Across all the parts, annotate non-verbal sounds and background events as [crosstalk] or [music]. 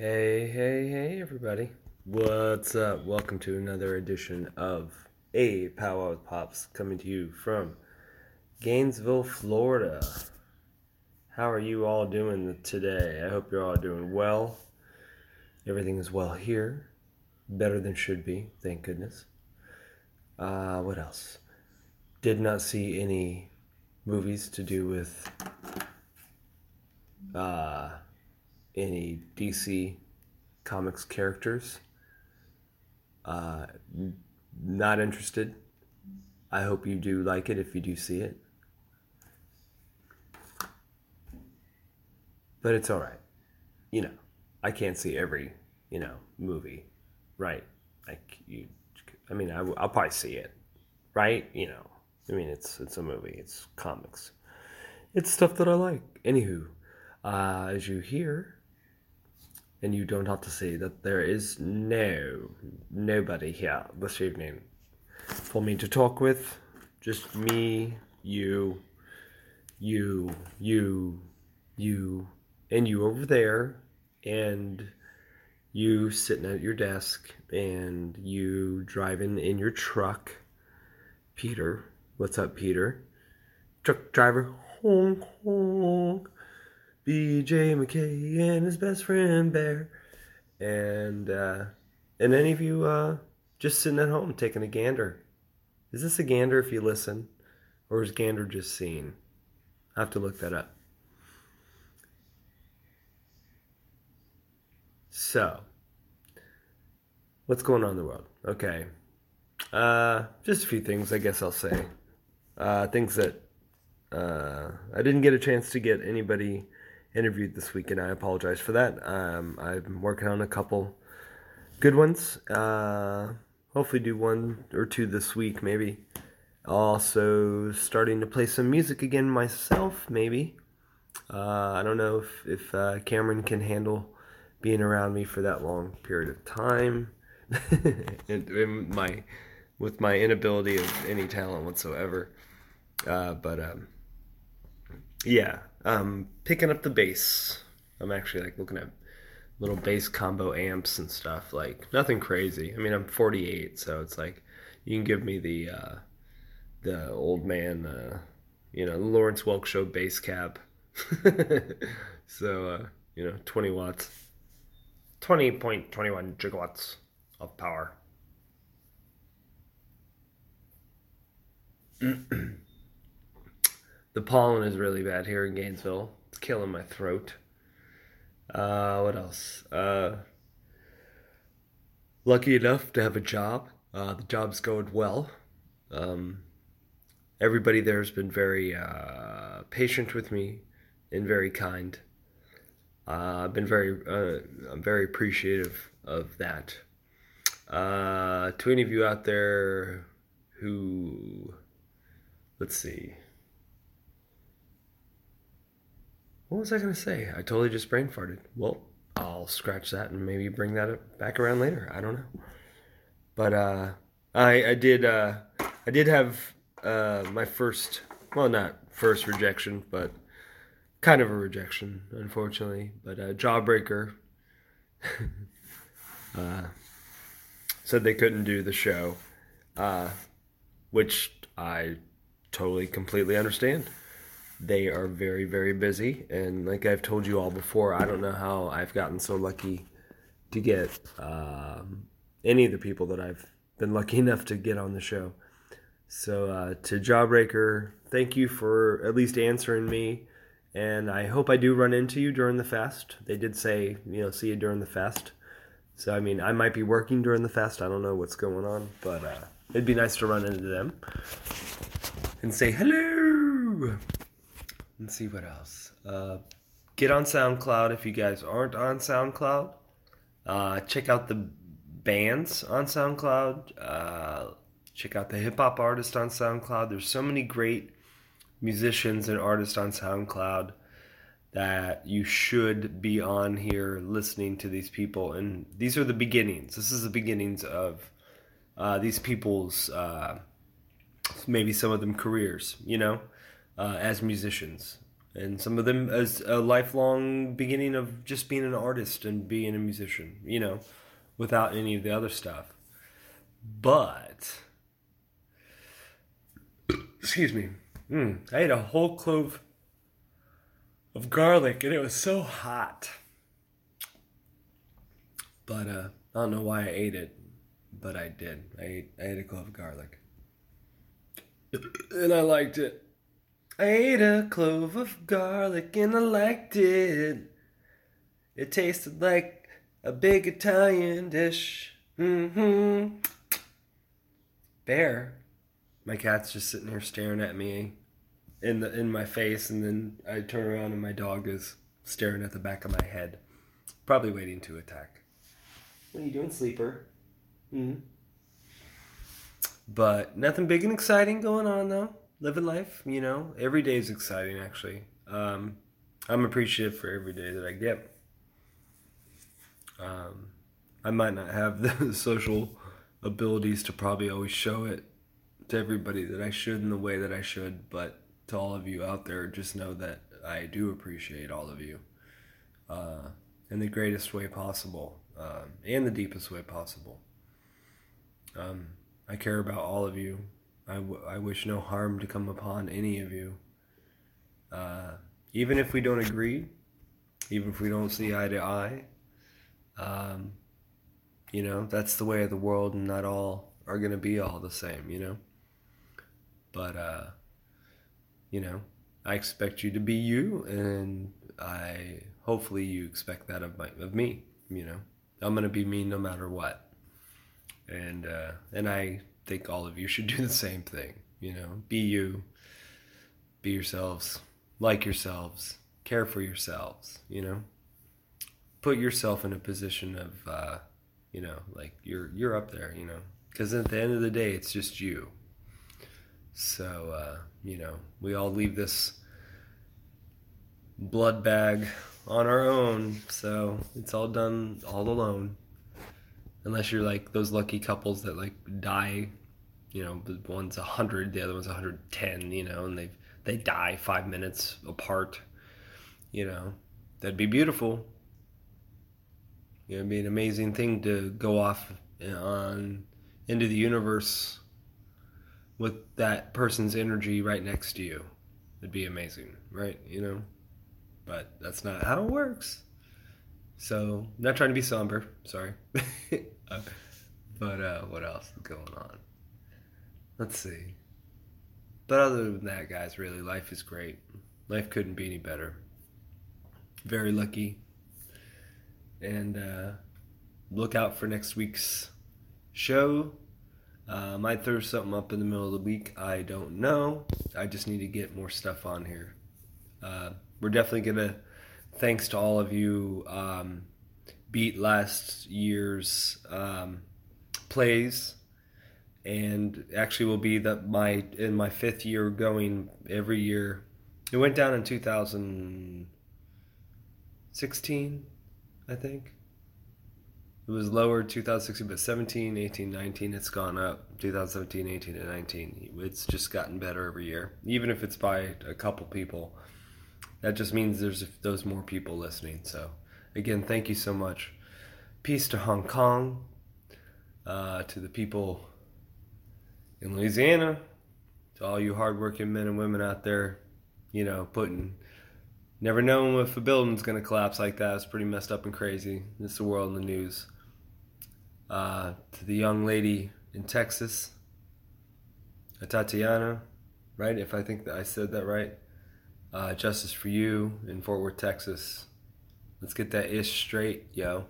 Hey, hey, hey, everybody. What's up? Welcome to another edition of A Powwow with Pops coming to you from Gainesville, Florida. How are you all doing today? I hope you're all doing well. Everything is well here. Better than should be, thank goodness. Uh, what else? Did not see any movies to do with uh, any DC Comics characters. Uh, not interested. I hope you do like it if you do see it. But it's all right. You know, I can't see every, you know, movie, right? Like you, I mean, I, will probably see it, right? You know, I mean, it's it's a movie. It's comics. It's stuff that I like. Anywho, uh, as you hear, and you don't have to say that there is no nobody here this evening for me to talk with. Just me, you, you, you, you, and you over there, and you sitting at your desk, and you driving in your truck. Peter, what's up, Peter? Truck driver, honk honk. BJ McKay and his best friend Bear. And uh, and any of you uh, just sitting at home taking a gander. Is this a gander if you listen? Or is gander just seen? I have to look that up. So, what's going on in the world? Okay. Uh, just a few things, I guess I'll say. Uh, things that uh, I didn't get a chance to get anybody interviewed this week, and I apologize for that. Um, I'm working on a couple good ones. Uh, hopefully, do one or two this week, maybe. Also, starting to play some music again myself, maybe. Uh, I don't know if if uh, Cameron can handle being around me for that long period of time, [laughs] and, my with my inability of any talent whatsoever. Uh, but um, yeah, um, picking up the bass. I'm actually like looking at little bass combo amps and stuff. Like nothing crazy. I mean, I'm 48, so it's like you can give me the uh, the old man, uh, you know, Lawrence Welk show bass cab. [laughs] so uh, you know, 20 watts, 20.21 gigawatts of power. [clears throat] the pollen is really bad here in Gainesville. It's killing my throat. Uh, what else? Uh, lucky enough to have a job. Uh, the job's going well. Um, everybody there has been very uh, patient with me and very kind. Uh, I've been very, uh, I'm very appreciative of that. Uh, to any of you out there who, let's see, what was I going to say? I totally just brain farted. Well, I'll scratch that and maybe bring that back around later. I don't know. But uh, I I did uh, I did have uh, my first well not first rejection but kind of a rejection unfortunately but uh, Jawbreaker [laughs] uh, said they couldn't do the show, uh, which I totally completely understand. They are very very busy and like I've told you all before, I don't know how I've gotten so lucky to get um, any of the people that I've been lucky enough to get on the show. So uh, to Jawbreaker, thank you for at least answering me, and I hope I do run into you during the fest. They did say, you know, see you during the fest. So I mean, I might be working during the fest. I don't know what's going on, but uh, it'd be nice to run into them and say hello. And see what else. Uh, get on SoundCloud if you guys aren't on SoundCloud. Uh, check out the bands on SoundCloud. Uh, check out the hip hop artist on SoundCloud. There's so many great musicians and artists on SoundCloud that you should be on here listening to these people. And these are the beginnings. This is the beginnings of uh, these people's, uh, maybe some of them careers, you know, uh, as musicians. and some of them as a lifelong beginning of just being an artist and being a musician, you know, without any of the other stuff. But, excuse me, mm, I ate a whole clove of garlic and it was so hot. But uh, I don't know why I ate it, but I did. I ate, I ate a clove of garlic. And I liked it. I ate a clove of garlic and I liked it. It tasted like a big Italian dish. Mm-hmm. Bear. My cat's just sitting here staring at me in the in my face, and then I turn around and my dog is staring at the back of my head, probably waiting to attack. What are you doing, sleeper? hmm But nothing big and exciting going on though. Living life, you know. Every day is exciting, actually. Um, I'm appreciative for every day that I get. Um, I might not have [laughs] the social abilities to probably always show it to everybody that I should in the way that I should, but to all of you out there, just know that I do appreciate all of you uh, in the greatest way possible um, and the deepest way possible. Um, I care about all of you. I, w- I wish no harm to come upon any of you. Uh, even if we don't agree, even if we don't see eye to eye, um, you know, that's the way of the world, and not all are going to be all the same, you know? But, uh, you know, I expect you to be you, and I hopefully you expect that of my of me. You know, I'm gonna be me no matter what, and uh, and I think all of you should do the same thing. You know, be you, be yourselves, like yourselves, care for yourselves. You know, put yourself in a position of, uh, you know, like you're you're up there. You know, because at the end of the day, it's just you. So, uh, you know, we all leave this blood bag on our own. So it's all done all alone. Unless you're like those lucky couples that like die, you know, one's 100, the other one's 110, you know, and they they die five minutes apart, you know, that'd be beautiful. It'd be an amazing thing to go off on into the universe with that person's energy right next to you. It'd be amazing, right? You know? But that's not how it works. So, not trying to be somber, sorry. [laughs] uh, but uh, what else is going on? Let's see. But other than that, guys, really, life is great. Life couldn't be any better. Very lucky. And uh, look out for next week's show. Uh, might throw something up in the middle of the week. I don't know. I just need to get more stuff on here. Uh, we're definitely gonna. Thanks to all of you. Um, beat last year's um, plays, and actually will be that my in my fifth year going every year. It went down in 2016, I think. It was lower 2016, but 17, 18, 19, it's gone up. 2017, 18, and 19. It's just gotten better every year. Even if it's by a couple people, that just means there's those more people listening. So, again, thank you so much. Peace to Hong Kong, uh, to the people in Louisiana, to all you hardworking men and women out there, you know, putting never knowing if a building's going to collapse like that. It's pretty messed up and crazy. It's the world in the news uh, to the young lady in Texas, Tatiana, right? If I think that I said that right. Uh, Justice for You in Fort Worth, Texas. Let's get that ish straight, yo.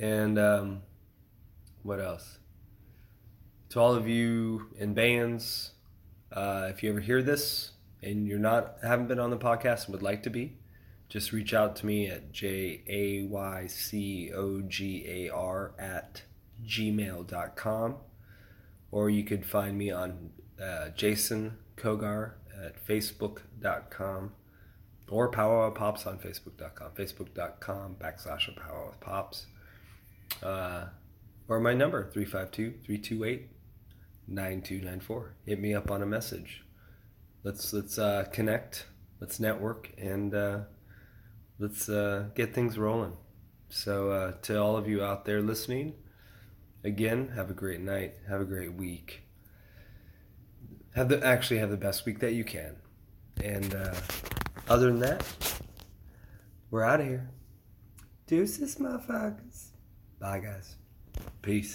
And um, what else? To all of you in bands, uh, if you ever hear this and you're not haven't been on the podcast and would like to be, just reach out to me at j a y c o g a r at gmail.com or you could find me on uh, Jason Cogar at facebook.com or Power of Pops on facebook.com, facebook.com backslash Power of Pops. Uh, or my number, 352 328 9294. Hit me up on a message. Let's, let's uh, connect let's network and uh, let's uh, get things rolling. So, uh, to all of you out there listening, again, have a great night. Have a great week. Have the actually have the best week that you can. And uh, other than that, we're out of here. Deuces, motherfuckers. Bye, guys. Peace.